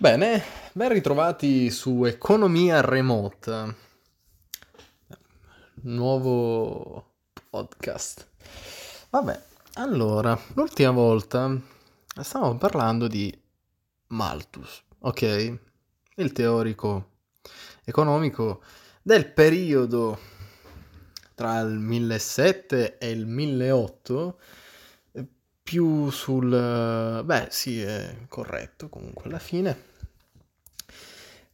Bene, ben ritrovati su Economia Remota, nuovo podcast. Vabbè, allora, l'ultima volta stavamo parlando di Malthus, ok? Il teorico economico del periodo tra il 1007 e il 1008 più sul... beh sì, è corretto comunque alla fine,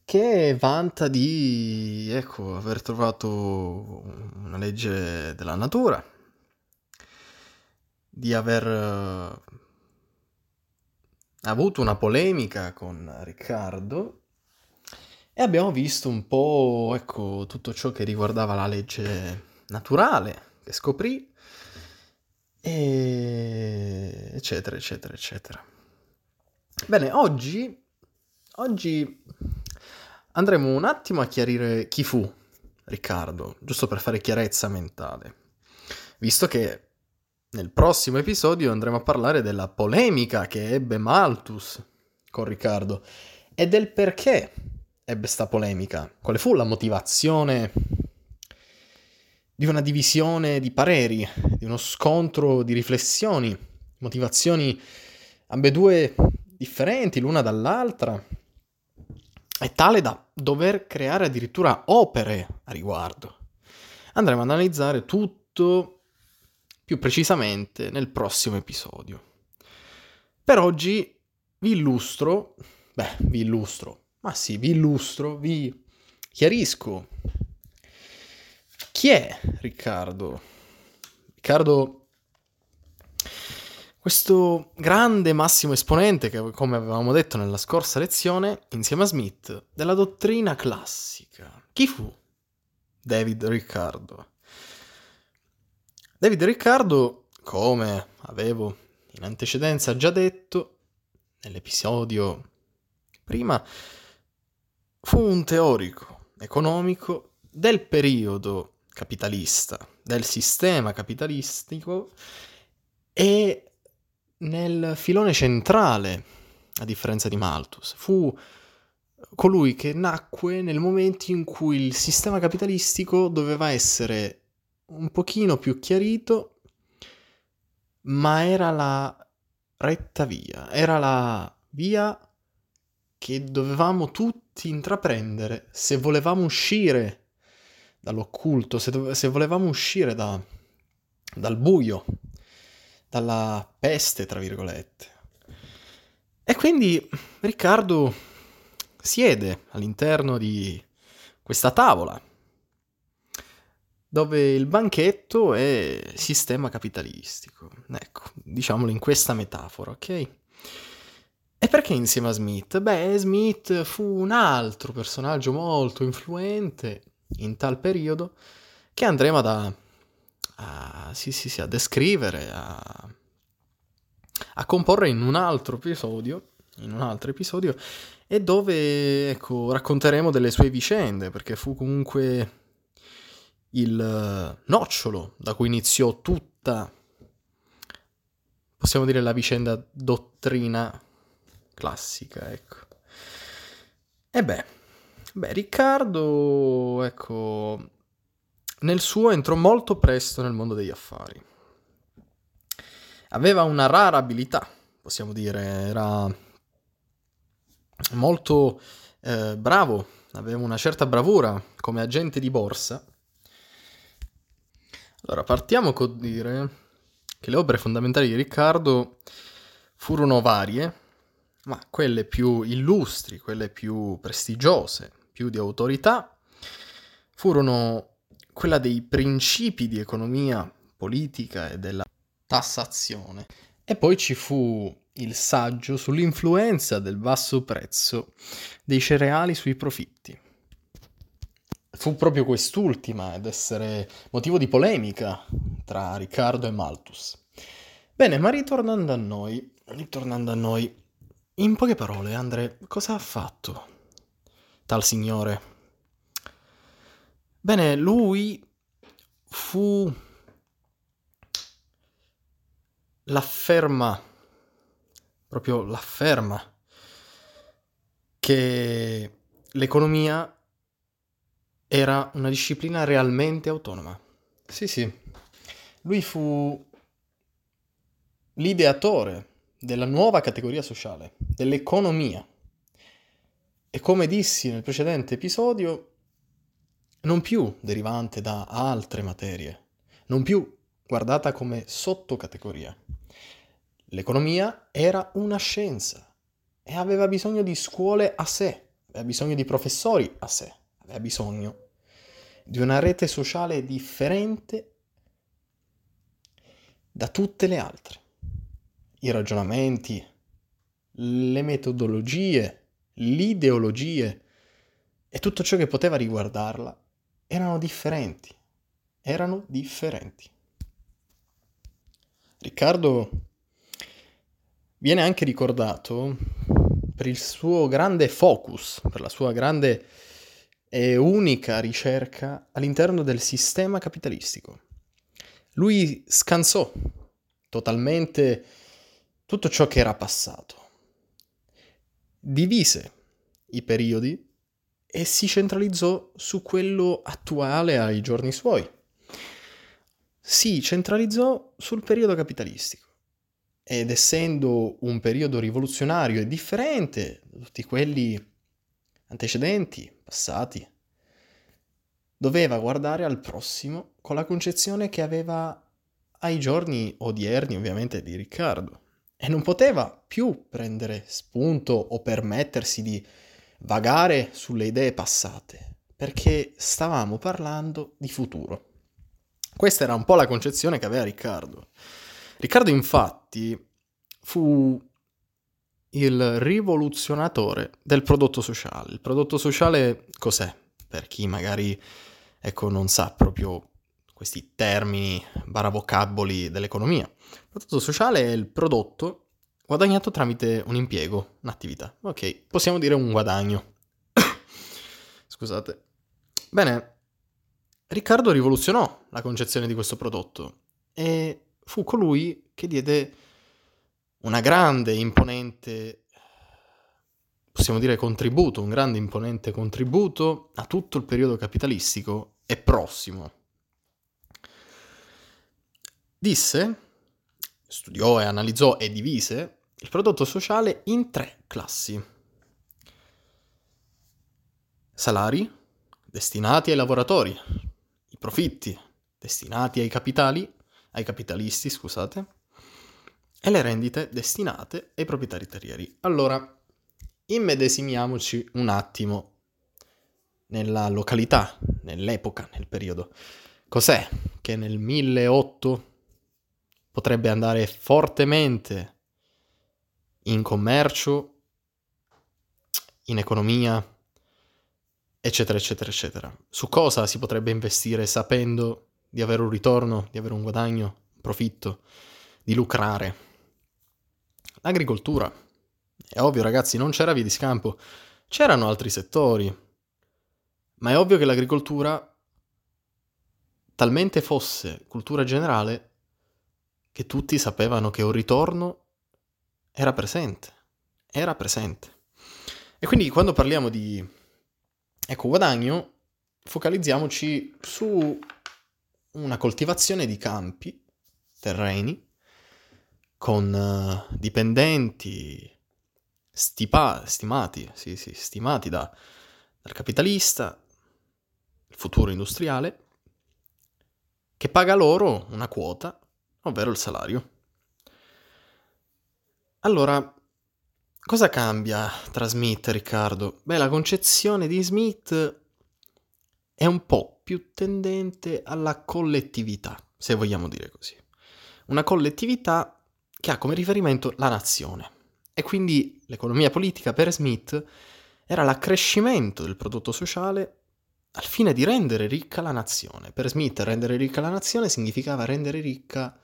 che vanta di, ecco, aver trovato una legge della natura, di aver avuto una polemica con Riccardo e abbiamo visto un po', ecco, tutto ciò che riguardava la legge naturale che scoprì e eccetera, eccetera, eccetera. Bene, oggi, oggi andremo un attimo a chiarire chi fu Riccardo, giusto per fare chiarezza mentale, visto che nel prossimo episodio andremo a parlare della polemica che ebbe Malthus con Riccardo e del perché ebbe sta polemica, quale fu la motivazione di una divisione di pareri, di uno scontro di riflessioni, motivazioni ambedue differenti l'una dall'altra, è tale da dover creare addirittura opere a riguardo. Andremo ad analizzare tutto più precisamente nel prossimo episodio. Per oggi vi illustro, beh, vi illustro, ma sì, vi illustro, vi chiarisco chi è Riccardo? Riccardo, questo grande massimo esponente che, come avevamo detto nella scorsa lezione, insieme a Smith, della dottrina classica. Chi fu David Riccardo? David Riccardo, come avevo in antecedenza già detto nell'episodio prima, fu un teorico economico del periodo capitalista, del sistema capitalistico e nel filone centrale, a differenza di Malthus. Fu colui che nacque nel momento in cui il sistema capitalistico doveva essere un pochino più chiarito, ma era la retta via, era la via che dovevamo tutti intraprendere se volevamo uscire dall'occulto, se, dove, se volevamo uscire da, dal buio, dalla peste, tra virgolette. E quindi Riccardo siede all'interno di questa tavola, dove il banchetto è sistema capitalistico. Ecco, diciamolo in questa metafora, ok? E perché insieme a Smith? Beh, Smith fu un altro personaggio molto influente in tal periodo che andremo ad, a, a, sì, sì, sì, a descrivere, a, a comporre in un altro episodio, in un altro episodio, e dove ecco, racconteremo delle sue vicende, perché fu comunque il nocciolo da cui iniziò tutta, possiamo dire, la vicenda dottrina classica, ecco. E beh, Beh, Riccardo, ecco, nel suo entrò molto presto nel mondo degli affari. Aveva una rara abilità, possiamo dire, era molto eh, bravo, aveva una certa bravura come agente di borsa. Allora, partiamo col dire che le opere fondamentali di Riccardo furono varie, ma quelle più illustri, quelle più prestigiose, più di autorità furono quella dei principi di economia politica e della tassazione. E poi ci fu il saggio sull'influenza del basso prezzo dei cereali sui profitti. Fu proprio quest'ultima ad essere motivo di polemica tra Riccardo e Malthus. Bene, ma ritornando a noi, ritornando a noi, in poche parole, Andre, cosa ha fatto tal signore? Bene, lui fu l'afferma, proprio l'afferma, che l'economia era una disciplina realmente autonoma. Sì, sì. Lui fu l'ideatore della nuova categoria sociale, dell'economia. E come dissi nel precedente episodio, non più derivante da altre materie, non più guardata come sottocategoria. L'economia era una scienza e aveva bisogno di scuole a sé, aveva bisogno di professori a sé, aveva bisogno di una rete sociale differente da tutte le altre. I ragionamenti, le metodologie, le ideologie e tutto ciò che poteva riguardarla erano differenti. Erano differenti. Riccardo viene anche ricordato per il suo grande focus, per la sua grande e unica ricerca all'interno del sistema capitalistico. Lui scansò totalmente tutto ciò che era passato, divise i periodi e si centralizzò su quello attuale ai giorni suoi. Si centralizzò sul periodo capitalistico ed essendo un periodo rivoluzionario e differente da tutti quelli antecedenti, passati, doveva guardare al prossimo con la concezione che aveva ai giorni odierni ovviamente di Riccardo e non poteva più prendere spunto o permettersi di vagare sulle idee passate perché stavamo parlando di futuro. Questa era un po' la concezione che aveva Riccardo. Riccardo infatti fu il rivoluzionatore del prodotto sociale. Il prodotto sociale cos'è? Per chi magari ecco, non sa proprio questi termini baravocaboli dell'economia. Il prodotto sociale è il prodotto guadagnato tramite un impiego, un'attività. Ok, possiamo dire un guadagno. Scusate. Bene, Riccardo rivoluzionò la concezione di questo prodotto e fu colui che diede una grande, imponente, possiamo dire contributo, un grande, imponente contributo a tutto il periodo capitalistico e prossimo. Disse, studiò e analizzò e divise il prodotto sociale in tre classi. Salari destinati ai lavoratori, i profitti destinati ai capitali, ai capitalisti, scusate, e le rendite destinate ai proprietari terrieri. Allora, immedesimiamoci un attimo nella località, nell'epoca, nel periodo. Cos'è che nel 1008 potrebbe andare fortemente in commercio, in economia, eccetera, eccetera, eccetera. Su cosa si potrebbe investire sapendo di avere un ritorno, di avere un guadagno, un profitto, di lucrare? L'agricoltura. È ovvio, ragazzi, non c'era via di scampo. C'erano altri settori. Ma è ovvio che l'agricoltura talmente fosse cultura generale che tutti sapevano che un ritorno era presente, era presente. E quindi quando parliamo di ecco, guadagno, focalizziamoci su una coltivazione di campi, terreni, con uh, dipendenti stipa- stimati, sì, sì, stimati da, dal capitalista, il futuro industriale, che paga loro una quota, ovvero il salario. Allora, cosa cambia tra Smith e Riccardo? Beh, la concezione di Smith è un po' più tendente alla collettività, se vogliamo dire così. Una collettività che ha come riferimento la nazione. E quindi l'economia politica per Smith era l'accrescimento del prodotto sociale al fine di rendere ricca la nazione. Per Smith rendere ricca la nazione significava rendere ricca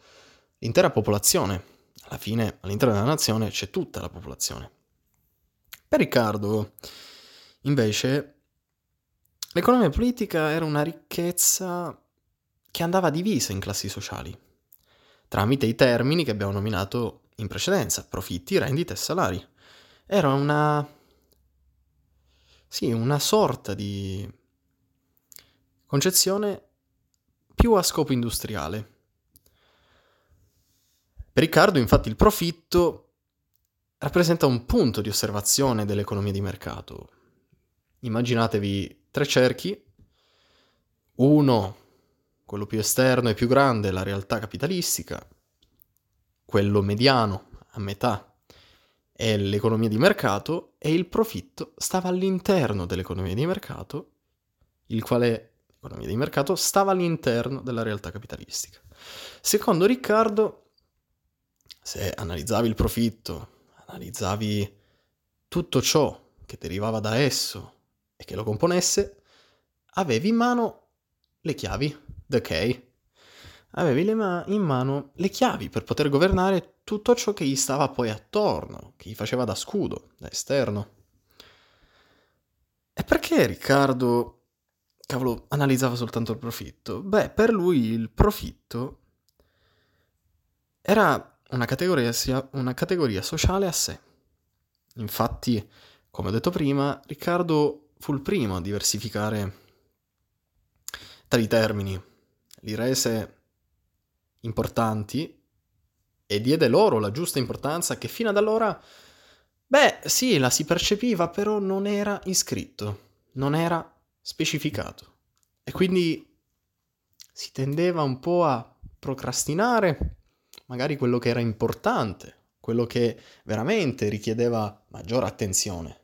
l'intera popolazione, alla fine all'interno della nazione c'è tutta la popolazione. Per Riccardo, invece, l'economia politica era una ricchezza che andava divisa in classi sociali, tramite i termini che abbiamo nominato in precedenza, profitti, rendite e salari. Era una sì, una sorta di concezione più a scopo industriale. Riccardo, infatti, il profitto rappresenta un punto di osservazione dell'economia di mercato. Immaginatevi tre cerchi, uno, quello più esterno e più grande, la realtà capitalistica, quello mediano, a metà, è l'economia di mercato e il profitto stava all'interno dell'economia di mercato, il quale l'economia di mercato stava all'interno della realtà capitalistica. Secondo Riccardo, se analizzavi il profitto, analizzavi tutto ciò che derivava da esso e che lo componesse, avevi in mano le chiavi, the key, avevi in mano le chiavi per poter governare tutto ciò che gli stava poi attorno, che gli faceva da scudo, da esterno. E perché Riccardo, cavolo, analizzava soltanto il profitto? Beh, per lui il profitto era una categoria, una categoria sociale a sé. Infatti, come ho detto prima, Riccardo fu il primo a diversificare tali termini, li rese importanti e diede loro la giusta importanza che fino ad allora, beh sì, la si percepiva, però non era iscritto, non era specificato. E quindi si tendeva un po' a procrastinare magari quello che era importante, quello che veramente richiedeva maggiore attenzione.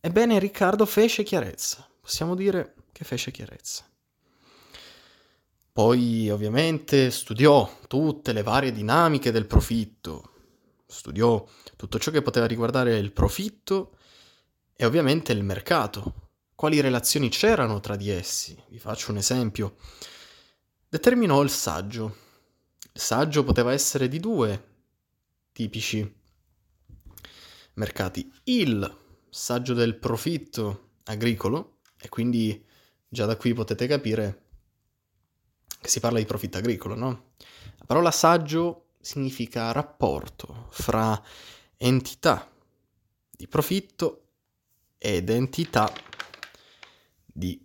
Ebbene Riccardo fece chiarezza, possiamo dire che fece chiarezza. Poi ovviamente studiò tutte le varie dinamiche del profitto, studiò tutto ciò che poteva riguardare il profitto e ovviamente il mercato, quali relazioni c'erano tra di essi. Vi faccio un esempio. Determinò il saggio. Saggio poteva essere di due tipici mercati. Il saggio del profitto agricolo, e quindi già da qui potete capire che si parla di profitto agricolo, no? La parola saggio significa rapporto fra entità di profitto ed entità di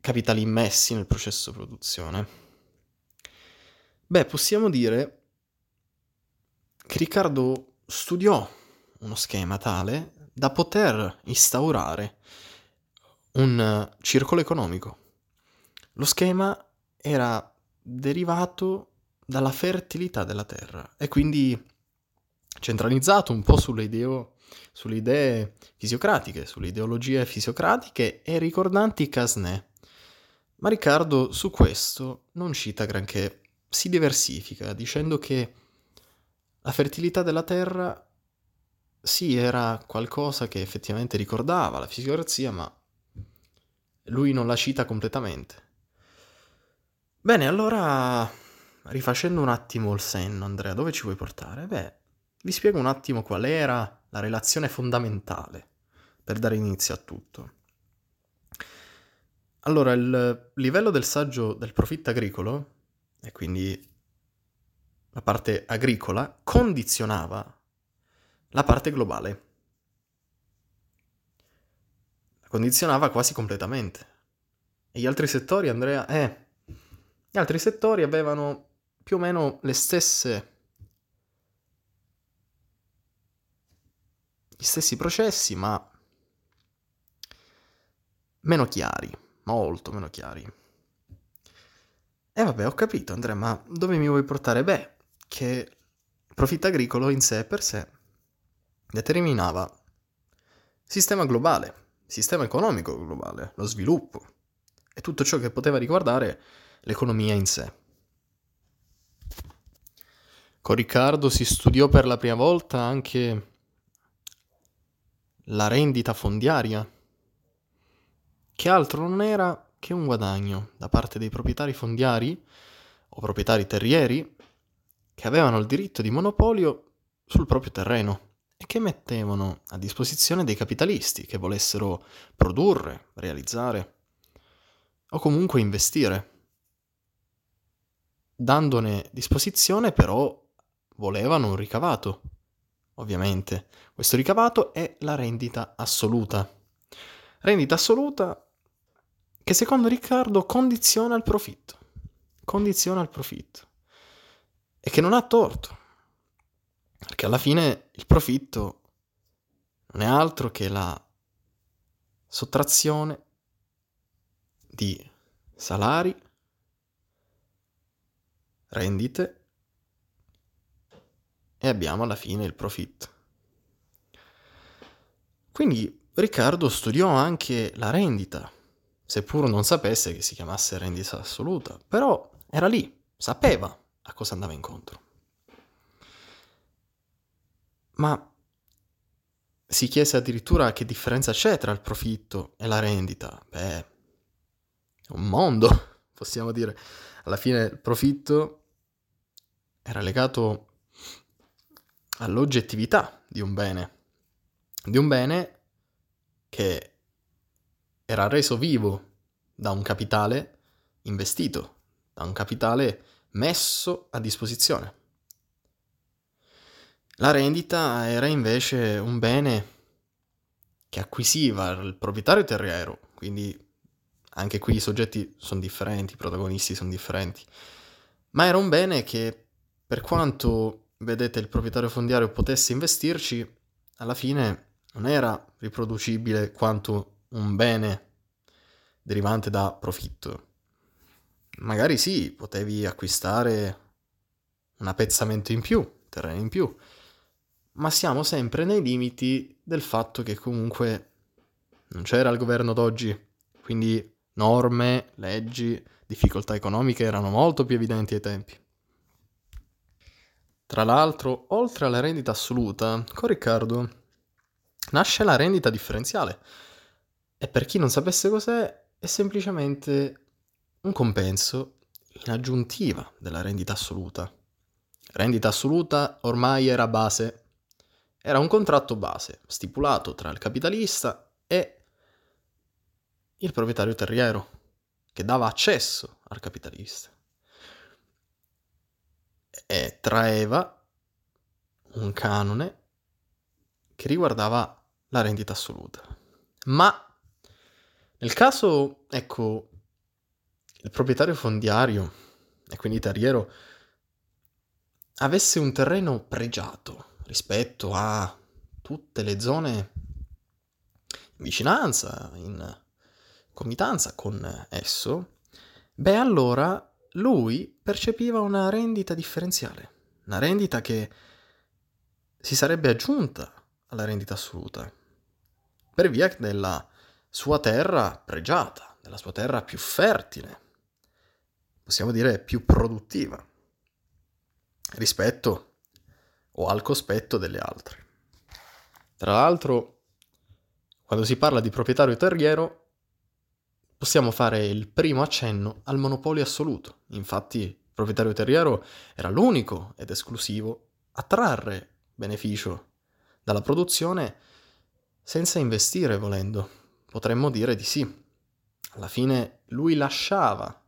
capitali immessi nel processo produzione. Beh, possiamo dire che Riccardo studiò uno schema tale da poter instaurare un circolo economico lo schema era derivato dalla fertilità della terra e quindi centralizzato un po' sulle idee, sulle idee fisiocratiche, sulle ideologie fisiocratiche e ricordanti Casnè. Ma Riccardo su questo non cita granché, si diversifica dicendo che la fertilità della terra sì era qualcosa che effettivamente ricordava la fisiocrazia, ma lui non la cita completamente. Bene, allora rifacendo un attimo il senno, Andrea, dove ci vuoi portare? Beh, vi spiego un attimo qual era la relazione fondamentale per dare inizio a tutto. Allora, il livello del saggio del profitto agricolo, e quindi la parte agricola, condizionava la parte globale. La condizionava quasi completamente. E gli altri settori, Andrea, eh, gli altri settori avevano più o meno le stesse gli stessi processi, ma meno chiari, molto meno chiari. E vabbè, ho capito, Andrea, ma dove mi vuoi portare? Beh, che profitto agricolo in sé per sé determinava sistema globale, sistema economico globale, lo sviluppo e tutto ciò che poteva riguardare l'economia in sé. Con Riccardo si studiò per la prima volta anche la rendita fondiaria, che altro non era che un guadagno da parte dei proprietari fondiari o proprietari terrieri che avevano il diritto di monopolio sul proprio terreno e che mettevano a disposizione dei capitalisti che volessero produrre, realizzare o comunque investire dandone disposizione però volevano un ricavato, ovviamente, questo ricavato è la rendita assoluta. Rendita assoluta che secondo Riccardo condiziona il profitto. Condiziona il profitto. E che non ha torto. Perché alla fine il profitto non è altro che la sottrazione di salari, rendite e abbiamo alla fine il profitto. Quindi Riccardo studiò anche la rendita, seppur non sapesse che si chiamasse rendita assoluta, però era lì, sapeva a cosa andava incontro. Ma si chiese addirittura che differenza c'è tra il profitto e la rendita. Beh, un mondo, possiamo dire. Alla fine il profitto era legato all'oggettività di un bene, di un bene che era reso vivo da un capitale investito, da un capitale messo a disposizione. La rendita era invece un bene che acquisiva il proprietario terriero, quindi anche qui i soggetti sono differenti, i protagonisti sono differenti, ma era un bene che per quanto, vedete, il proprietario fondiario potesse investirci, alla fine non era riproducibile quanto un bene derivante da profitto. Magari sì, potevi acquistare un appezzamento in più, terreno in più, ma siamo sempre nei limiti del fatto che comunque non c'era il governo d'oggi, quindi norme, leggi, difficoltà economiche erano molto più evidenti ai tempi. Tra l'altro, oltre alla rendita assoluta, con Riccardo nasce la rendita differenziale. E per chi non sapesse cos'è, è semplicemente un compenso in aggiuntiva della rendita assoluta. Rendita assoluta ormai era base, era un contratto base stipulato tra il capitalista e il proprietario terriero, che dava accesso al capitalista e traeva un canone che riguardava la rendita assoluta. Ma nel caso, ecco, il proprietario fondiario e quindi terriero avesse un terreno pregiato rispetto a tutte le zone in vicinanza, in comitanza con esso, beh allora lui percepiva una rendita differenziale, una rendita che si sarebbe aggiunta alla rendita assoluta per via della sua terra pregiata, della sua terra più fertile, possiamo dire più produttiva, rispetto o al cospetto delle altre. Tra l'altro, quando si parla di proprietario terriero, possiamo fare il primo accenno al monopolio assoluto. Infatti, il proprietario terriero era l'unico ed esclusivo a trarre beneficio dalla produzione senza investire volendo. Potremmo dire di sì. Alla fine lui lasciava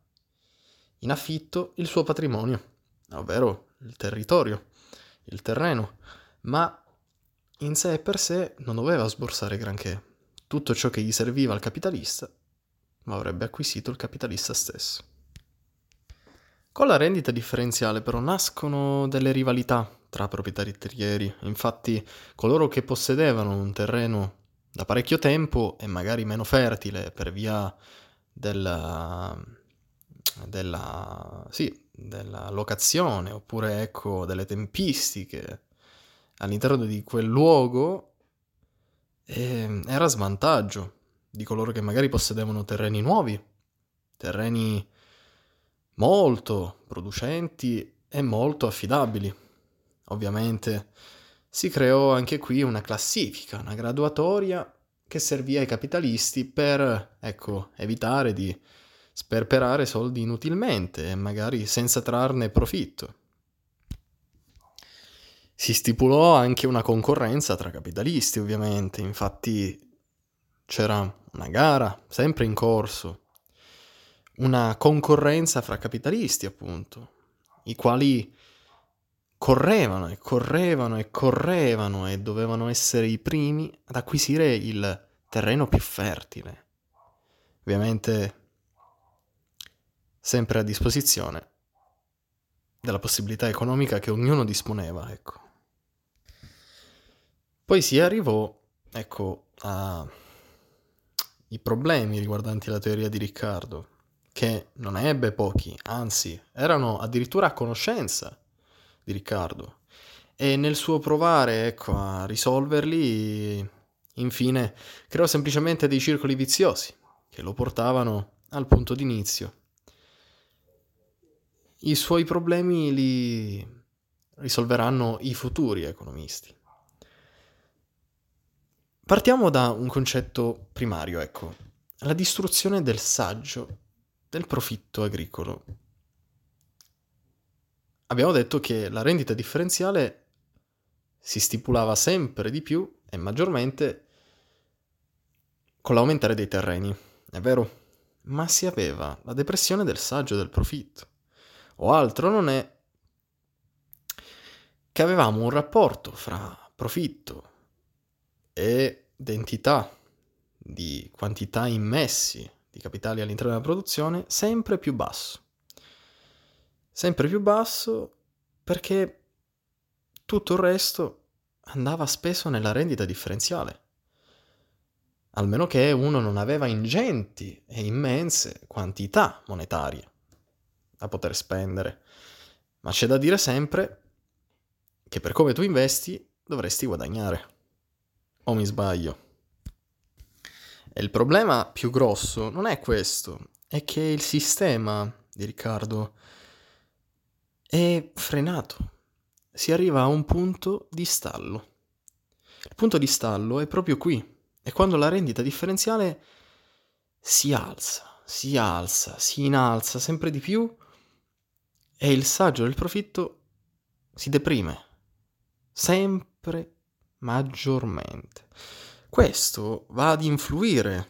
in affitto il suo patrimonio, ovvero il territorio, il terreno, ma in sé e per sé non doveva sborsare granché. Tutto ciò che gli serviva al capitalista lo avrebbe acquisito il capitalista stesso. Con la rendita differenziale però nascono delle rivalità tra proprietari terrieri, infatti coloro che possedevano un terreno da parecchio tempo e magari meno fertile per via della, della, sì, della locazione oppure ecco delle tempistiche all'interno di quel luogo eh, era svantaggio di coloro che magari possedevano terreni nuovi, terreni molto producenti e molto affidabili. Ovviamente si creò anche qui una classifica, una graduatoria che servì ai capitalisti per, ecco, evitare di sperperare soldi inutilmente e magari senza trarne profitto. Si stipulò anche una concorrenza tra capitalisti, ovviamente, infatti c'era una gara sempre in corso, una concorrenza fra capitalisti, appunto, i quali correvano e correvano e correvano e dovevano essere i primi ad acquisire il terreno più fertile. Ovviamente sempre a disposizione della possibilità economica che ognuno disponeva, ecco. Poi si arrivò, ecco, ai problemi riguardanti la teoria di Riccardo, che non ebbe pochi, anzi, erano addirittura a conoscenza di Riccardo. E nel suo provare, ecco, a risolverli, infine, creò semplicemente dei circoli viziosi che lo portavano al punto d'inizio. I suoi problemi li risolveranno i futuri economisti. Partiamo da un concetto primario, ecco, la distruzione del saggio del profitto agricolo. Abbiamo detto che la rendita differenziale si stipulava sempre di più e maggiormente con l'aumentare dei terreni, è vero? Ma si aveva la depressione del saggio del profitto. O altro non è che avevamo un rapporto fra profitto e dentità di quantità immessi di capitali all'interno della produzione sempre più basso. Sempre più basso perché tutto il resto andava speso nella rendita differenziale. Almeno che uno non aveva ingenti e immense quantità monetarie da poter spendere. Ma c'è da dire sempre che per come tu investi dovresti guadagnare. O mi sbaglio? E il problema più grosso non è questo, è che il sistema di Riccardo è frenato. Si arriva a un punto di stallo. Il punto di stallo è proprio qui, è quando la rendita differenziale si alza, si alza, si inalza sempre di più e il saggio del profitto si deprime sempre maggiormente. Questo va ad influire,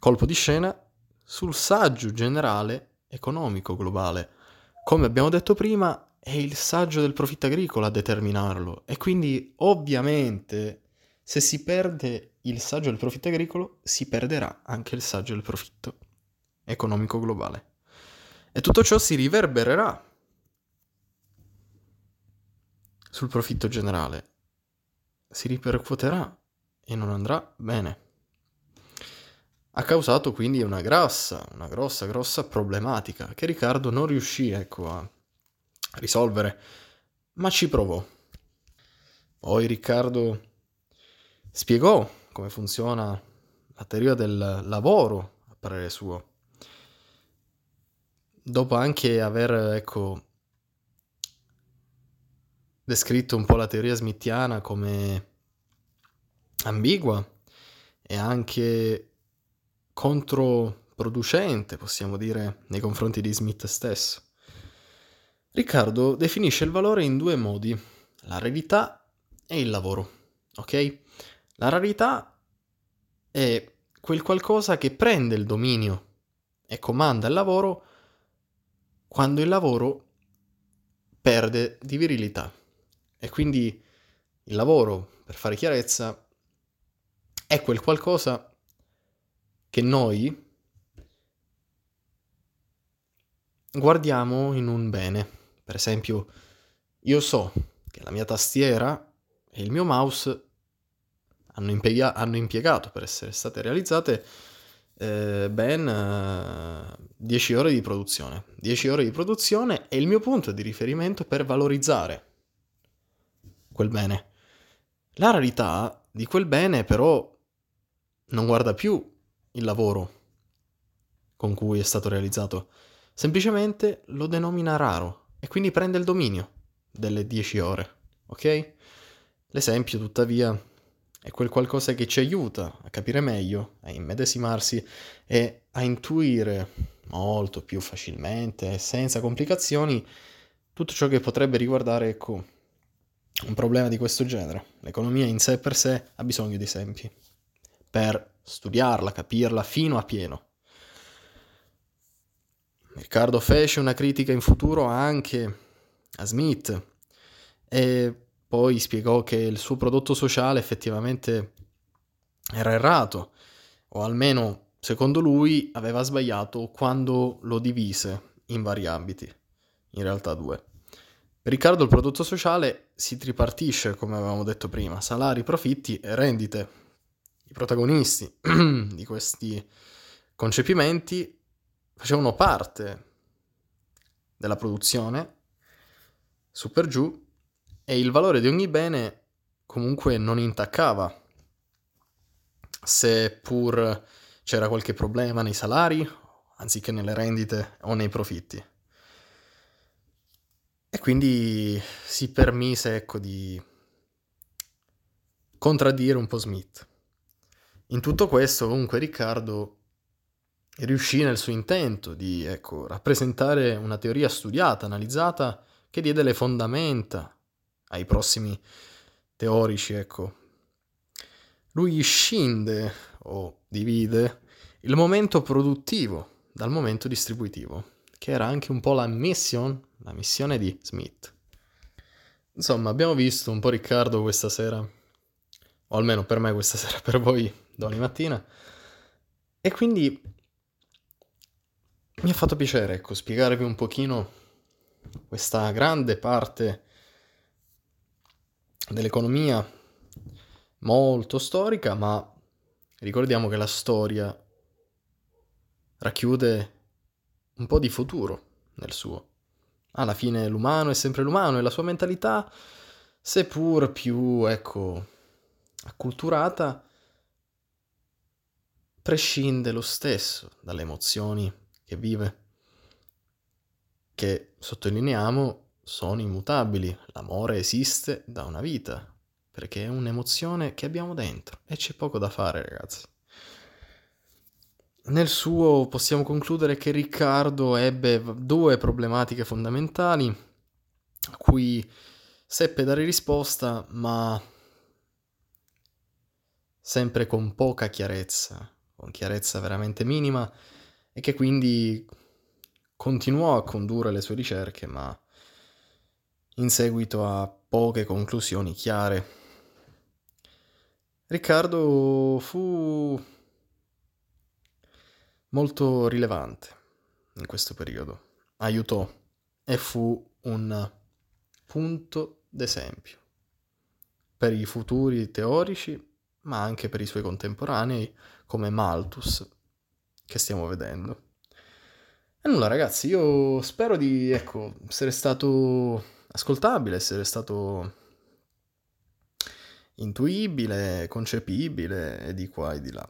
colpo di scena, sul saggio generale economico globale. Come abbiamo detto prima, è il saggio del profitto agricolo a determinarlo e quindi ovviamente se si perde il saggio del profitto agricolo si perderà anche il saggio del profitto economico globale. E tutto ciò si riverbererà sul profitto generale si ripercuoterà e non andrà bene. Ha causato quindi una grossa, una grossa, grossa problematica che Riccardo non riuscì ecco, a risolvere, ma ci provò. Poi Riccardo spiegò come funziona la teoria del lavoro, a parere suo. Dopo anche aver, ecco, descritto un po' la teoria smithiana come ambigua e anche controproducente, possiamo dire, nei confronti di Smith stesso. Riccardo definisce il valore in due modi, la rarità e il lavoro, ok? La rarità è quel qualcosa che prende il dominio e comanda il lavoro quando il lavoro perde di virilità. E quindi il lavoro, per fare chiarezza, è quel qualcosa che noi guardiamo in un bene. Per esempio, io so che la mia tastiera e il mio mouse hanno, impiega- hanno impiegato per essere state realizzate eh, ben eh, 10 ore di produzione. 10 ore di produzione è il mio punto di riferimento per valorizzare quel bene. La rarità di quel bene però non guarda più il lavoro con cui è stato realizzato, semplicemente lo denomina raro e quindi prende il dominio delle 10 ore, ok? L'esempio, tuttavia, è quel qualcosa che ci aiuta a capire meglio, a immedesimarsi e a intuire molto più facilmente senza complicazioni tutto ciò che potrebbe riguardare, ecco, un problema di questo genere. L'economia in sé per sé ha bisogno di esempi per studiarla, capirla fino a pieno. Riccardo fece una critica in futuro anche a Smith e poi spiegò che il suo prodotto sociale effettivamente era errato, o almeno secondo lui aveva sbagliato quando lo divise in vari ambiti, in realtà due. Per Riccardo il prodotto sociale si tripartisce, come avevamo detto prima, salari, profitti e rendite. I protagonisti di questi concepimenti facevano parte della produzione, su per giù, e il valore di ogni bene comunque non intaccava, seppur c'era qualche problema nei salari, anziché nelle rendite o nei profitti. E quindi si permise, ecco, di contraddire un po' Smith. In tutto questo, comunque, Riccardo riuscì nel suo intento di, ecco, rappresentare una teoria studiata, analizzata, che diede le fondamenta ai prossimi teorici, ecco. Lui scinde o divide il momento produttivo dal momento distributivo, che era anche un po' la mission, la missione di Smith. Insomma, abbiamo visto un po' Riccardo questa sera, o almeno per me questa sera, per voi domani mattina, e quindi mi ha fatto piacere, ecco, spiegarvi un pochino questa grande parte dell'economia molto storica, ma ricordiamo che la storia racchiude un po' di futuro nel suo. Alla fine l'umano è sempre l'umano e la sua mentalità, seppur più, ecco, acculturata, prescinde lo stesso dalle emozioni che vive, che, sottolineiamo, sono immutabili. L'amore esiste da una vita, perché è un'emozione che abbiamo dentro e c'è poco da fare, ragazzi. Nel suo possiamo concludere che Riccardo ebbe due problematiche fondamentali a cui seppe dare risposta, ma sempre con poca chiarezza, con chiarezza veramente minima, e che quindi continuò a condurre le sue ricerche, ma in seguito a poche conclusioni chiare. Riccardo fu molto rilevante in questo periodo, aiutò e fu un punto d'esempio per i futuri teorici, ma anche per i suoi contemporanei come Malthus, che stiamo vedendo. E nulla ragazzi, io spero di ecco, essere stato ascoltabile, essere stato intuibile, concepibile e di qua e di là.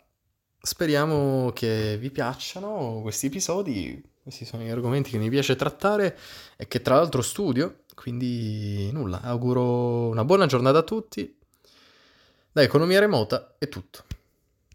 Speriamo che vi piacciono questi episodi, questi sono gli argomenti che mi piace trattare e che tra l'altro studio, quindi nulla, auguro una buona giornata a tutti. Da Economia Remota è tutto.